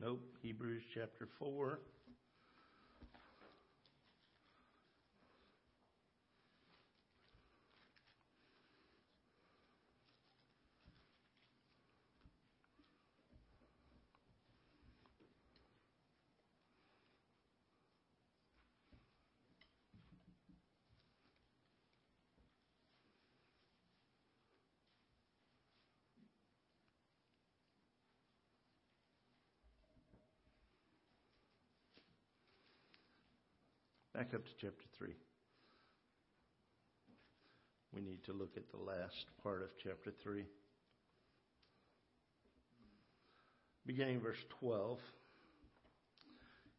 Nope, Hebrews chapter 4. Back up to chapter 3. We need to look at the last part of chapter 3. Beginning verse 12.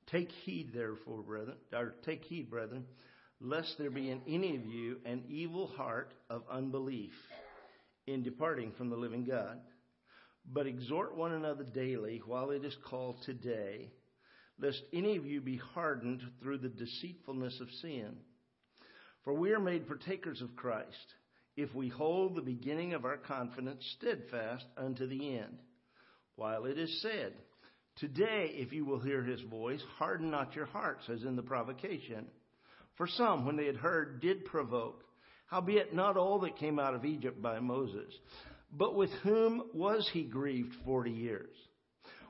Take heed, therefore, brethren, or take heed, brethren, lest there be in any of you an evil heart of unbelief in departing from the living God. But exhort one another daily while it is called today lest any of you be hardened through the deceitfulness of sin. For we are made partakers of Christ, if we hold the beginning of our confidence steadfast unto the end. While it is said, Today, if you will hear his voice, harden not your hearts, as in the provocation. For some, when they had heard, did provoke. Howbeit, not all that came out of Egypt by Moses. But with whom was he grieved forty years?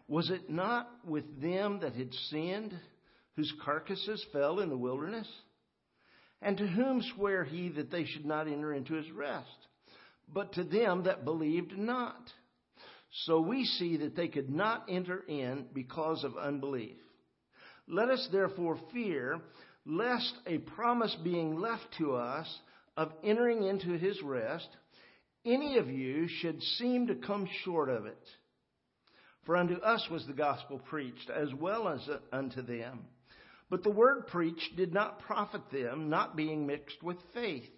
Was it not with them that had sinned, whose carcasses fell in the wilderness? And to whom sware he that they should not enter into his rest? But to them that believed not. So we see that they could not enter in because of unbelief. Let us therefore fear, lest a promise being left to us of entering into his rest, any of you should seem to come short of it. For unto us was the gospel preached, as well as unto them. But the word preached did not profit them, not being mixed with faith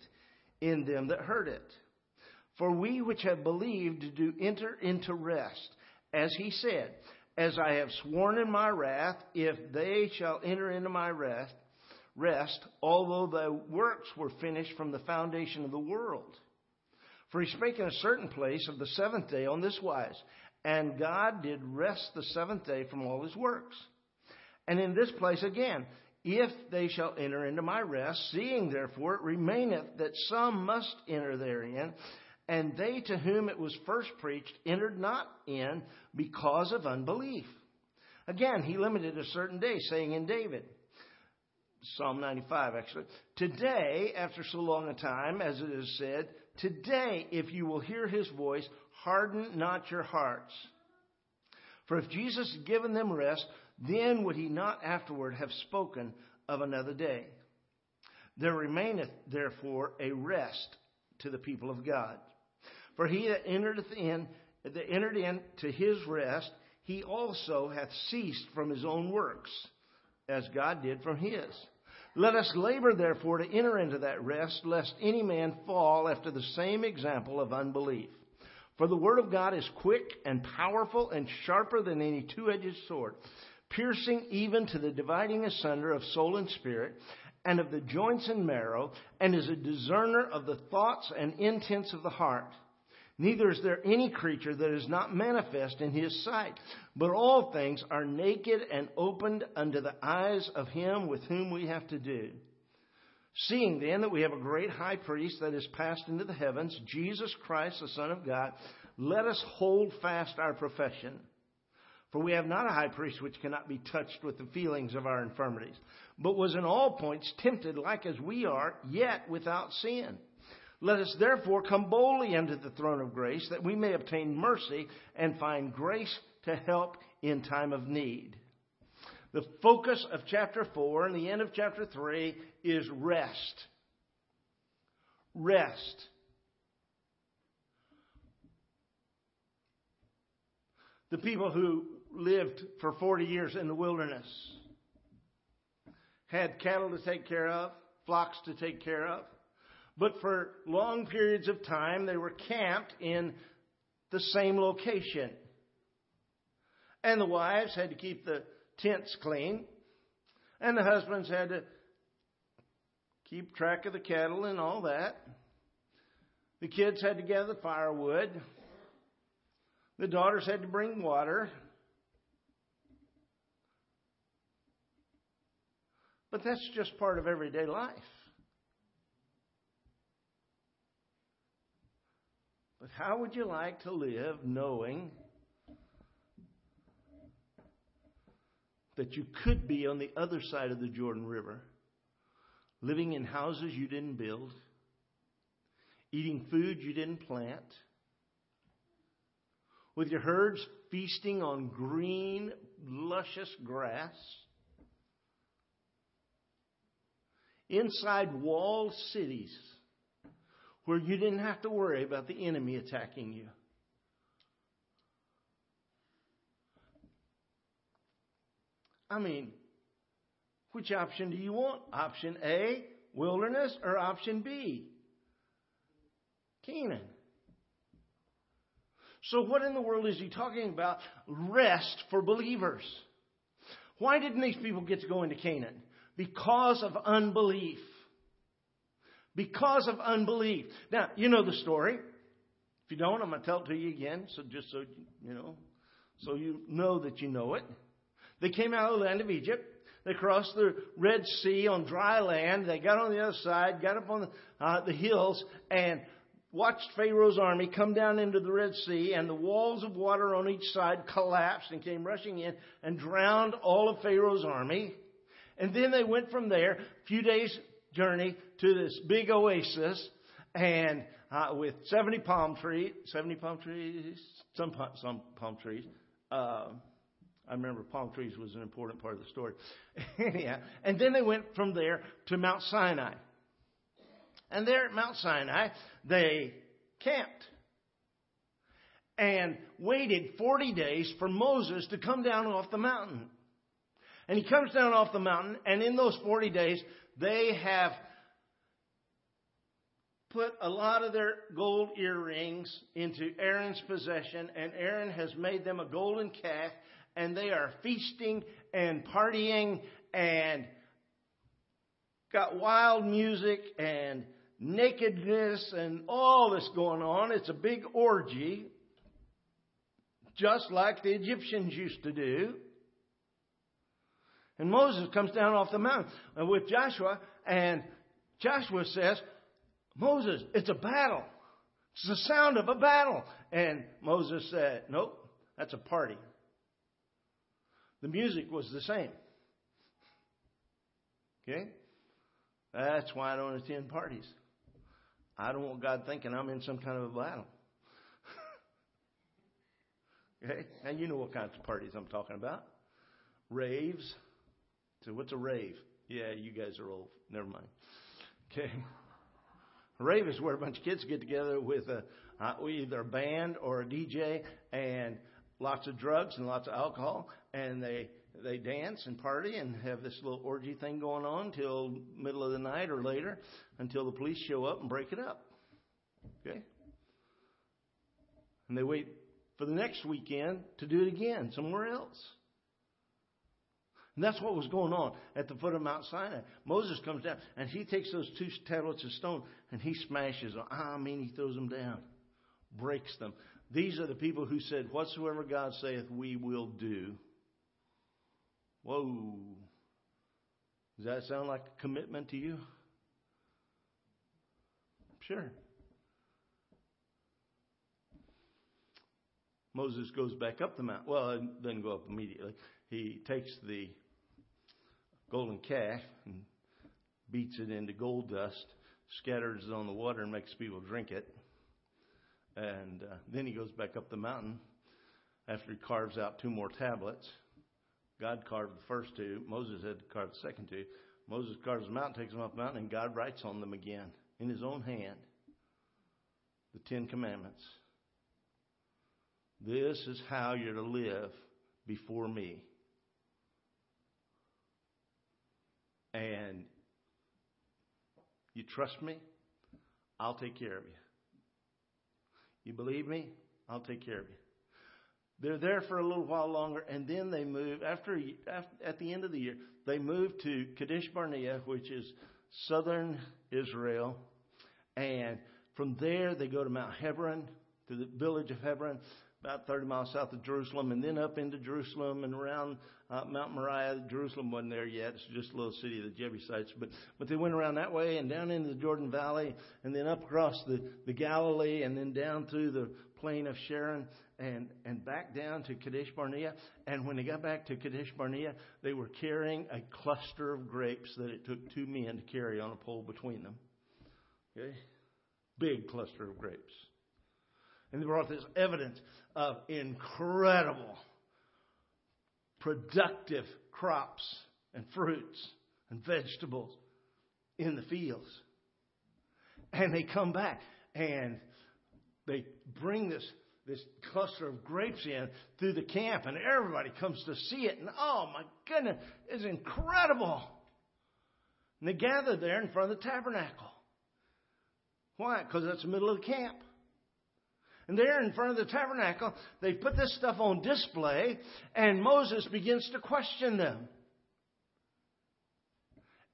in them that heard it. For we which have believed do enter into rest, as he said, As I have sworn in my wrath, if they shall enter into my rest, rest, although the works were finished from the foundation of the world. For he spake in a certain place of the seventh day on this wise, and God did rest the seventh day from all his works. And in this place again, if they shall enter into my rest, seeing therefore it remaineth that some must enter therein, and they to whom it was first preached entered not in because of unbelief. Again, he limited a certain day, saying in David, Psalm 95 actually, today, after so long a time, as it is said, today, if you will hear his voice, Harden not your hearts. For if Jesus had given them rest, then would he not afterward have spoken of another day. There remaineth therefore a rest to the people of God. For he that entered in, that entered into his rest, he also hath ceased from his own works, as God did from his. Let us labor therefore to enter into that rest, lest any man fall after the same example of unbelief. For the word of God is quick and powerful and sharper than any two edged sword, piercing even to the dividing asunder of soul and spirit, and of the joints and marrow, and is a discerner of the thoughts and intents of the heart. Neither is there any creature that is not manifest in his sight, but all things are naked and opened unto the eyes of him with whom we have to do. Seeing then that we have a great high priest that is passed into the heavens, Jesus Christ, the Son of God, let us hold fast our profession. For we have not a high priest which cannot be touched with the feelings of our infirmities, but was in all points tempted like as we are, yet without sin. Let us therefore come boldly unto the throne of grace, that we may obtain mercy and find grace to help in time of need. The focus of chapter 4 and the end of chapter 3 is rest. Rest. The people who lived for 40 years in the wilderness had cattle to take care of, flocks to take care of, but for long periods of time they were camped in the same location. And the wives had to keep the tents clean, and the husbands had to keep track of the cattle and all that. The kids had to gather firewood. The daughters had to bring water. But that's just part of everyday life. How would you like to live knowing that you could be on the other side of the Jordan River, living in houses you didn't build, eating food you didn't plant, with your herds feasting on green, luscious grass? Inside walled cities where you didn't have to worry about the enemy attacking you. I mean, which option do you want? Option A, wilderness, or option B, Canaan? So, what in the world is he talking about? Rest for believers. Why didn't these people get to go into Canaan? Because of unbelief. Because of unbelief. Now, you know the story. If you don't, I'm going to tell it to you again, so just so you know, so you know that you know it. They came out of the land of Egypt. They crossed the Red Sea on dry land. They got on the other side, got up on the, uh, the hills, and watched Pharaoh's army come down into the Red Sea, and the walls of water on each side collapsed and came rushing in and drowned all of Pharaoh's army. And then they went from there, a few days journey to this big oasis, and uh, with 70 palm trees, 70 palm trees, some some palm trees. Uh, I remember palm trees was an important part of the story. Anyhow, and then they went from there to Mount Sinai. And there at Mount Sinai, they camped and waited 40 days for Moses to come down off the mountain. And he comes down off the mountain, and in those 40 days, they have put a lot of their gold earrings into Aaron's possession, and Aaron has made them a golden calf, and they are feasting and partying and got wild music and nakedness and all this going on. It's a big orgy, just like the Egyptians used to do. And Moses comes down off the mountain with Joshua, and Joshua says, Moses, it's a battle. It's the sound of a battle. And Moses said, Nope, that's a party. The music was the same. Okay? That's why I don't attend parties. I don't want God thinking I'm in some kind of a battle. okay? And you know what kinds of parties I'm talking about. Raves. So what's a rave? Yeah, you guys are old. Never mind. Okay. Rave is where a bunch of kids get together with a, uh, either a band or a DJ and lots of drugs and lots of alcohol, and they they dance and party and have this little orgy thing going on till middle of the night or later until the police show up and break it up. Okay? And they wait for the next weekend to do it again somewhere else. And that's what was going on at the foot of Mount Sinai. Moses comes down and he takes those two tablets of stone and he smashes them. Ah, I mean, he throws them down, breaks them. These are the people who said, Whatsoever God saith, we will do. Whoa. Does that sound like a commitment to you? Sure. Moses goes back up the mountain. Well, it doesn't go up immediately. He takes the golden calf and beats it into gold dust, scatters it on the water, and makes people drink it. And uh, then he goes back up the mountain after he carves out two more tablets. God carved the first two. Moses had to carve the second two. Moses carves them out, takes them off the mountain, and God writes on them again in his own hand the Ten Commandments. This is how you're to live before me. And you trust me? I'll take care of you. You believe me? I'll take care of you. They're there for a little while longer, and then they move. After, after at the end of the year, they move to Kadesh Barnea, which is southern Israel, and from there they go to Mount Hebron, to the village of Hebron. about 30 miles south of Jerusalem, and then up into Jerusalem and around uh, Mount Moriah. Jerusalem wasn't there yet; it's just a little city of the Jebusites. But but they went around that way and down into the Jordan Valley, and then up across the the Galilee, and then down through the plain of Sharon, and and back down to Kadesh Barnea. And when they got back to Kadesh Barnea, they were carrying a cluster of grapes that it took two men to carry on a pole between them. Okay, big cluster of grapes. And they brought this evidence of incredible, productive crops and fruits and vegetables in the fields. And they come back and they bring this, this cluster of grapes in through the camp, and everybody comes to see it. And oh my goodness, it's incredible. And they gather there in front of the tabernacle. Why? Because that's the middle of the camp. And there in front of the tabernacle, they put this stuff on display, and Moses begins to question them.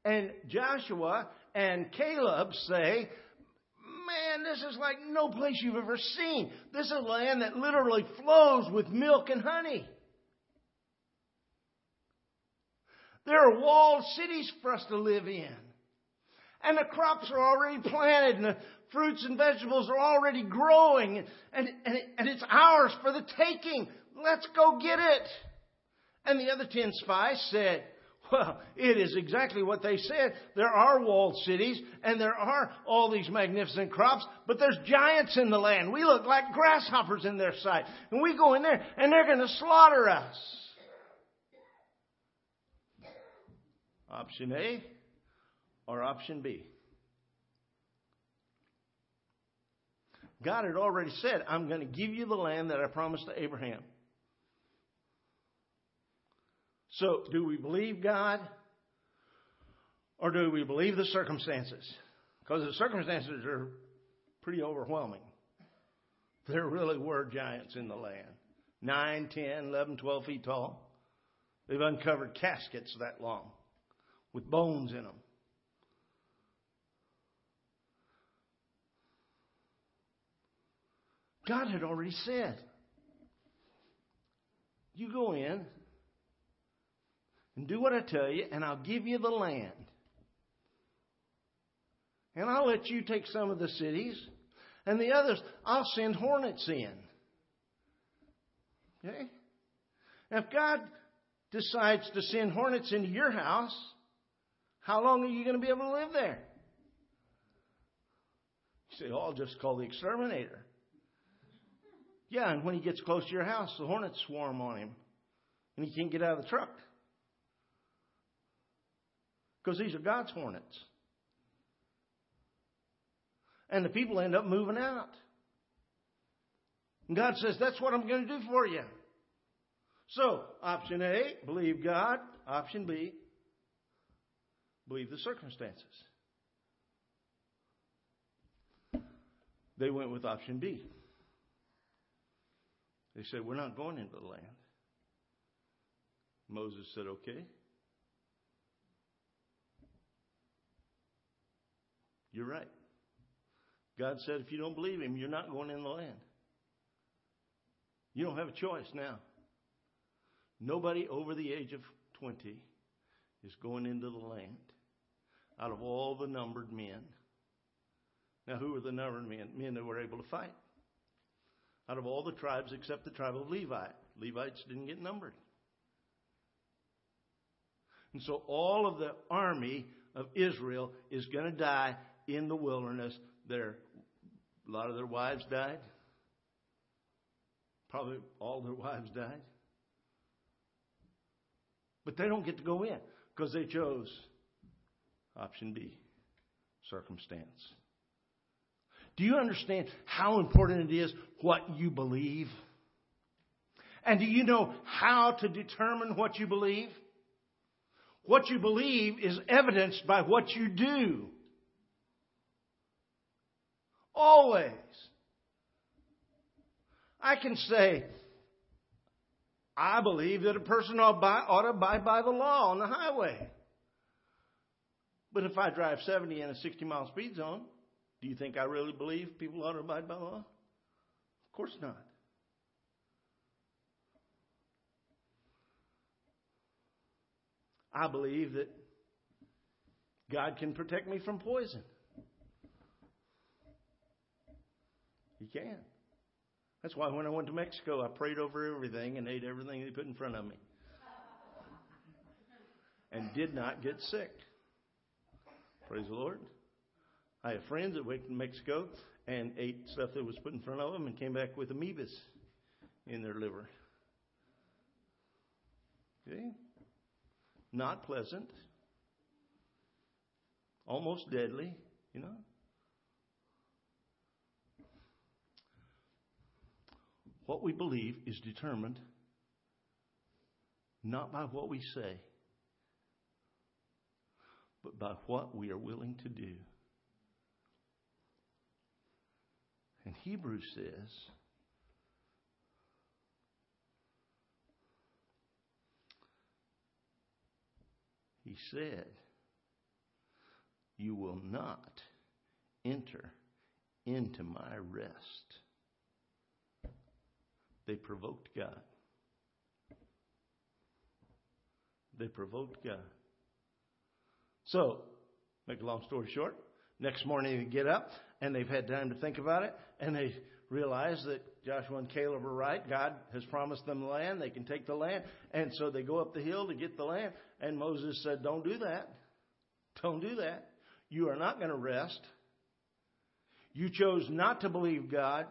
And Joshua and Caleb say, Man, this is like no place you've ever seen. This is a land that literally flows with milk and honey. There are walled cities for us to live in. And the crops are already planted, and the fruits and vegetables are already growing, and, and, and it's ours for the taking. Let's go get it. And the other ten spies said, well, it is exactly what they said. There are walled cities and there are all these magnificent crops, but there's giants in the land. We look like grasshoppers in their sight. And we go in there and they're going to slaughter us. Option A or option B? God had already said, I'm going to give you the land that I promised to Abraham. So, do we believe God or do we believe the circumstances? Because the circumstances are pretty overwhelming. There really were giants in the land 9, 10, 11, 12 feet tall. They've uncovered caskets that long with bones in them. God had already said, You go in and do what I tell you, and I'll give you the land. And I'll let you take some of the cities, and the others, I'll send hornets in. Okay? Now, if God decides to send hornets into your house, how long are you going to be able to live there? You say, oh, I'll just call the exterminator. Yeah, and when he gets close to your house, the hornets swarm on him, and he can't get out of the truck. Because these are God's hornets. And the people end up moving out. And God says, That's what I'm going to do for you. So, option A, believe God. Option B, believe the circumstances. They went with option B. They said, We're not going into the land. Moses said, Okay. You're right. God said, if you don't believe him, you're not going in the land. You don't have a choice now. Nobody over the age of 20 is going into the land out of all the numbered men. Now, who were the numbered men? Men that were able to fight out of all the tribes except the tribe of Levi. Levites didn't get numbered. And so all of the army of Israel is going to die in the wilderness. Their, a lot of their wives died. Probably all their wives died. But they don't get to go in because they chose option B circumstance. Do you understand how important it is what you believe? And do you know how to determine what you believe? What you believe is evidenced by what you do. Always. I can say, I believe that a person ought to abide by the law on the highway. But if I drive 70 in a 60 mile speed zone, do you think I really believe people ought to abide by the law? Of course not. I believe that God can protect me from poison. He can. That's why when I went to Mexico, I prayed over everything and ate everything they put in front of me and did not get sick. Praise the Lord. I have friends that went to Mexico and ate stuff that was put in front of them and came back with amoebas in their liver. Okay? Not pleasant. Almost deadly, you know? What we believe is determined not by what we say, but by what we are willing to do. And Hebrews says, He said, You will not enter into my rest. They provoked God. They provoked God. So, make a long story short, next morning they get up and they've had time to think about it and they realize that Joshua and Caleb are right. God has promised them the land. They can take the land. And so they go up the hill to get the land. And Moses said, Don't do that. Don't do that. You are not going to rest. You chose not to believe God.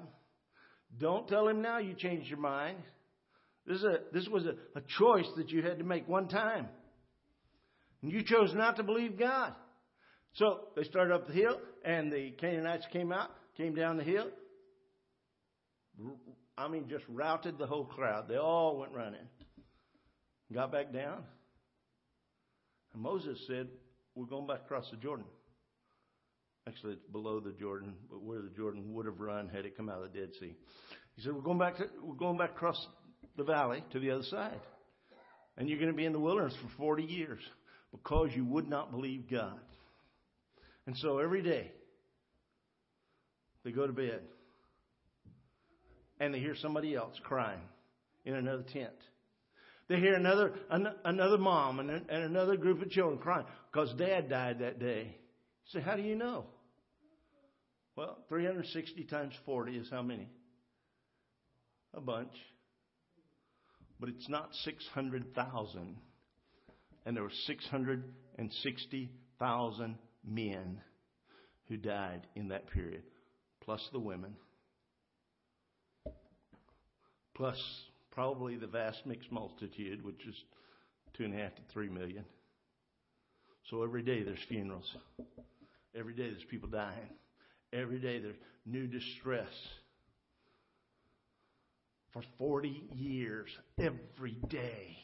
Don't tell him now you changed your mind. This, is a, this was a, a choice that you had to make one time. And you chose not to believe God. So they started up the hill, and the Canaanites came out, came down the hill. I mean, just routed the whole crowd. They all went running. Got back down. And Moses said, We're going back across the Jordan. Actually, it's below the Jordan, but where the Jordan would have run had it come out of the Dead Sea. He said, We're going back, to, we're going back across the valley to the other side. And you're going to be in the wilderness for 40 years because you would not believe God. And so every day, they go to bed and they hear somebody else crying in another tent. They hear another an, another mom and, and another group of children crying because dad died that day. Say, how do you know? Well, 360 times 40 is how many? A bunch. But it's not 600,000. And there were 660,000 men who died in that period, plus the women, plus probably the vast mixed multitude, which is two and a half to three million. So every day there's funerals. Every day there's people dying. Every day there's new distress. For 40 years, every day.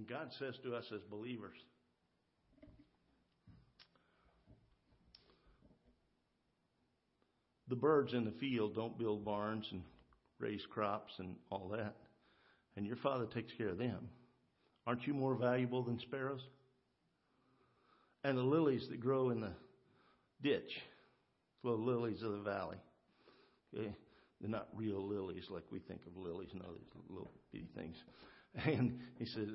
And God says to us as believers, the birds in the field don't build barns and raise crops and all that. And your Father takes care of them. Aren't you more valuable than sparrows? And the lilies that grow in the ditch, the lilies of the valley. Okay? They're not real lilies like we think of lilies. No, these little bitty things. And he said,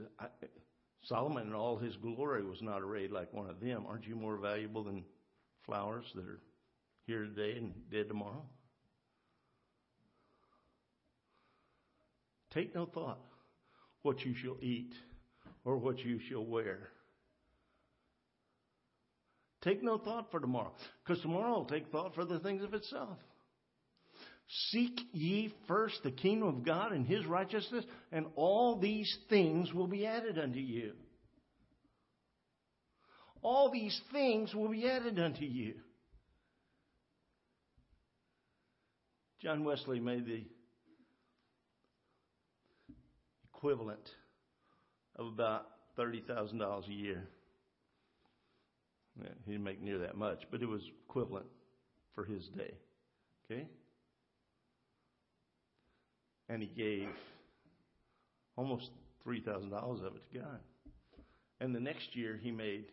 Solomon in all his glory was not arrayed like one of them. Aren't you more valuable than flowers that are here today and dead tomorrow? Take no thought what you shall eat or what you shall wear. Take no thought for tomorrow, because tomorrow will take thought for the things of itself. Seek ye first the kingdom of God and his righteousness, and all these things will be added unto you. All these things will be added unto you. John Wesley made the equivalent of about $30,000 a year. He didn't make near that much, but it was equivalent for his day. Okay? And he gave almost $3,000 of it to God. And the next year he made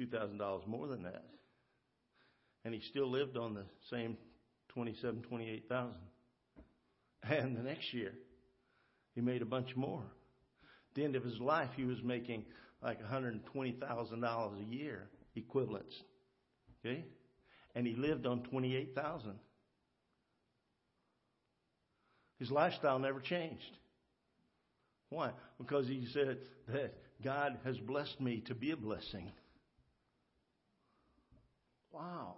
$2,000 more than that. And he still lived on the same 27, 28,000. And the next year, he made a bunch more. At the end of his life, he was making like $120,000 a year equivalents. Okay? And he lived on 28,000. His lifestyle never changed. Why? Because he said that God has blessed me to be a blessing. Wow.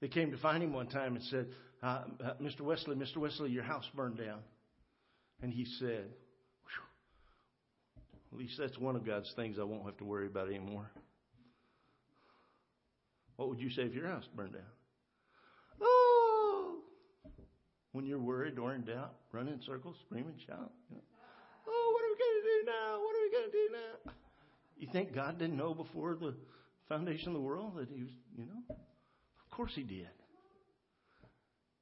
They came to find him one time and said, uh, uh, Mr. Wesley, Mr. Wesley, your house burned down. And he said, at least that's one of God's things I won't have to worry about anymore. What would you say if your house burned down? Oh! When you're worried or in doubt, run in circles, scream and shout. You know, oh, what are we going to do now? What are we going to do now? You think God didn't know before the foundation of the world that He was, you know? Of course He did.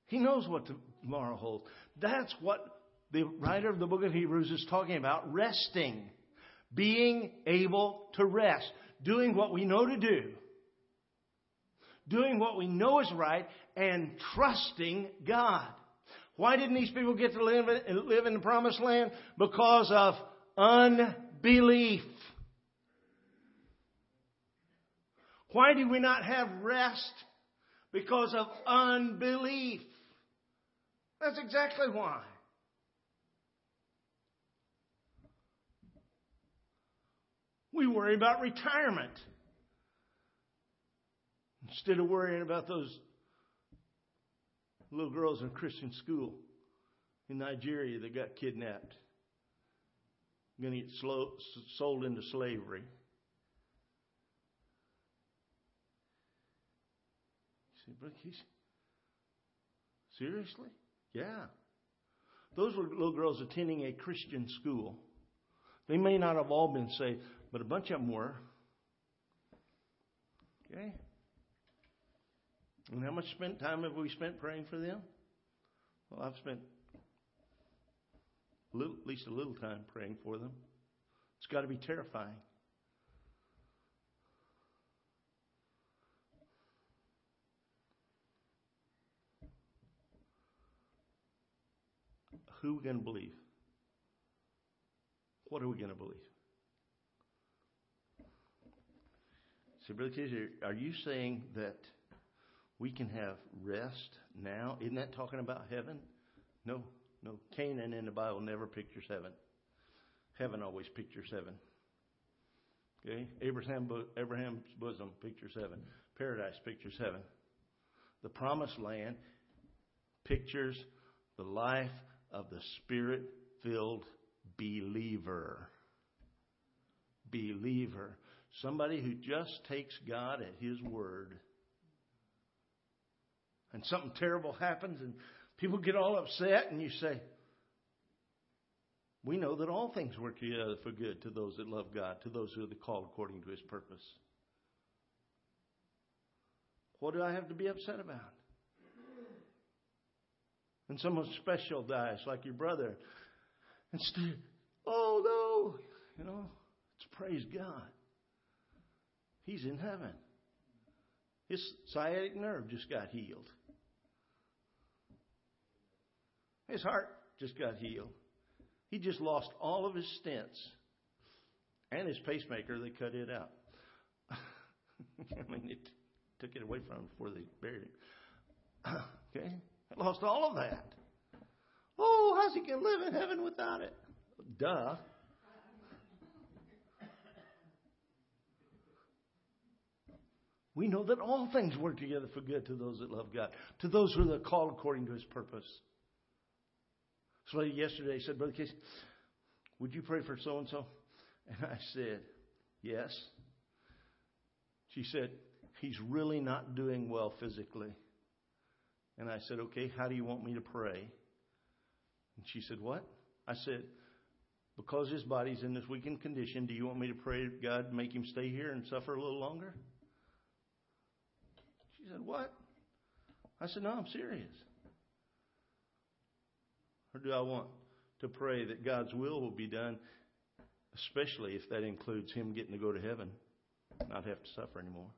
He knows what tomorrow holds. That's what the writer of the book of Hebrews is talking about resting. Being able to rest. Doing what we know to do. Doing what we know is right and trusting God. Why didn't these people get to live, live in the promised land? Because of unbelief. Why do we not have rest? Because of unbelief. That's exactly why. We worry about retirement instead of worrying about those little girls in a Christian school in Nigeria that got kidnapped, going to get slow, sold into slavery. See, but he's seriously, yeah. Those were little girls attending a Christian school. They may not have all been saved, but a bunch of them were. Okay? And how much spent time have we spent praying for them? Well, I've spent little, at least a little time praying for them. It's got to be terrifying. Who are we going to believe? What are we going to believe? So, Brother are you saying that we can have rest now? Isn't that talking about heaven? No, no. Canaan in the Bible never pictures heaven. Heaven always pictures heaven. Okay? Abraham, Abraham's bosom pictures heaven. Paradise pictures heaven. The promised land pictures the life of the spirit filled believer. Believer. Somebody who just takes God at His word. And something terrible happens and people get all upset and you say, we know that all things work together for good to those that love God, to those who are called according to His purpose. What do I have to be upset about? And someone special dies, like your brother, instead, oh no, you know, it's praise God. He's in heaven. His sciatic nerve just got healed. His heart just got healed. He just lost all of his stents and his pacemaker. They cut it out. I mean, it took it away from him before they buried him. okay? I lost all of that. Oh, how's he going to live in heaven without it? Duh. We know that all things work together for good to those that love God, to those who are called according to his purpose. So yesterday said, Brother Casey, would you pray for so and so? And I said, Yes. She said, He's really not doing well physically. And I said, Okay, how do you want me to pray? And she said, What? I said, Because his body's in this weakened condition, do you want me to pray to God make him stay here and suffer a little longer? She said, What? I said, No, I'm serious. Or do I want to pray that God's will will be done, especially if that includes him getting to go to heaven, not have to suffer anymore?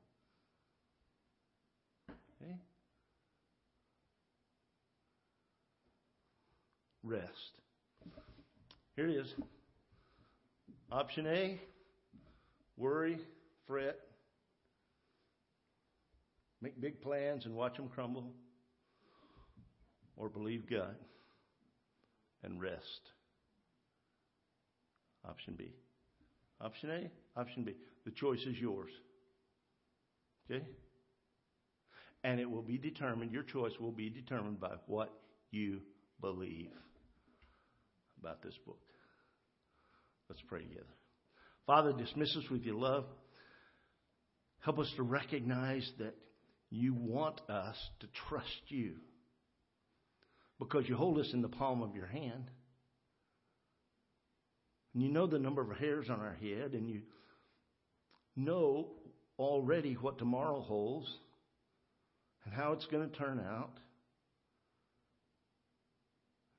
Okay? rest. Here it is. Option A worry, fret, make big plans and watch them crumble, or believe God and rest. Option B. Option A, option B. The choice is yours. Okay? And it will be determined, your choice will be determined by what you believe about this book. Let's pray together. Father, dismiss us with your love. Help us to recognize that you want us to trust you because you hold us in the palm of your hand. And you know the number of hairs on our head, and you know already what tomorrow holds and how it's going to turn out.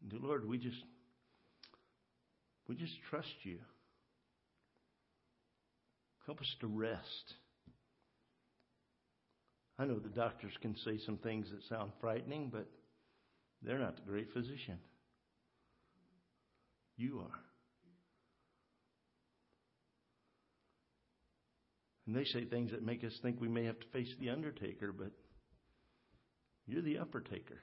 And Lord, we just we just trust you. Help us to rest. I know the doctors can say some things that sound frightening, but they're not the great physician. You are. And they say things that make us think we may have to face the undertaker, but you're the upper taker.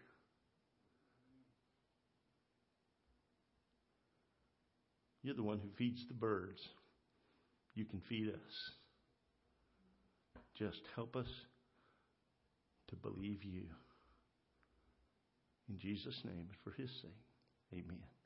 You're the one who feeds the birds. You can feed us. Just help us to believe you. In Jesus' name, for his sake, amen.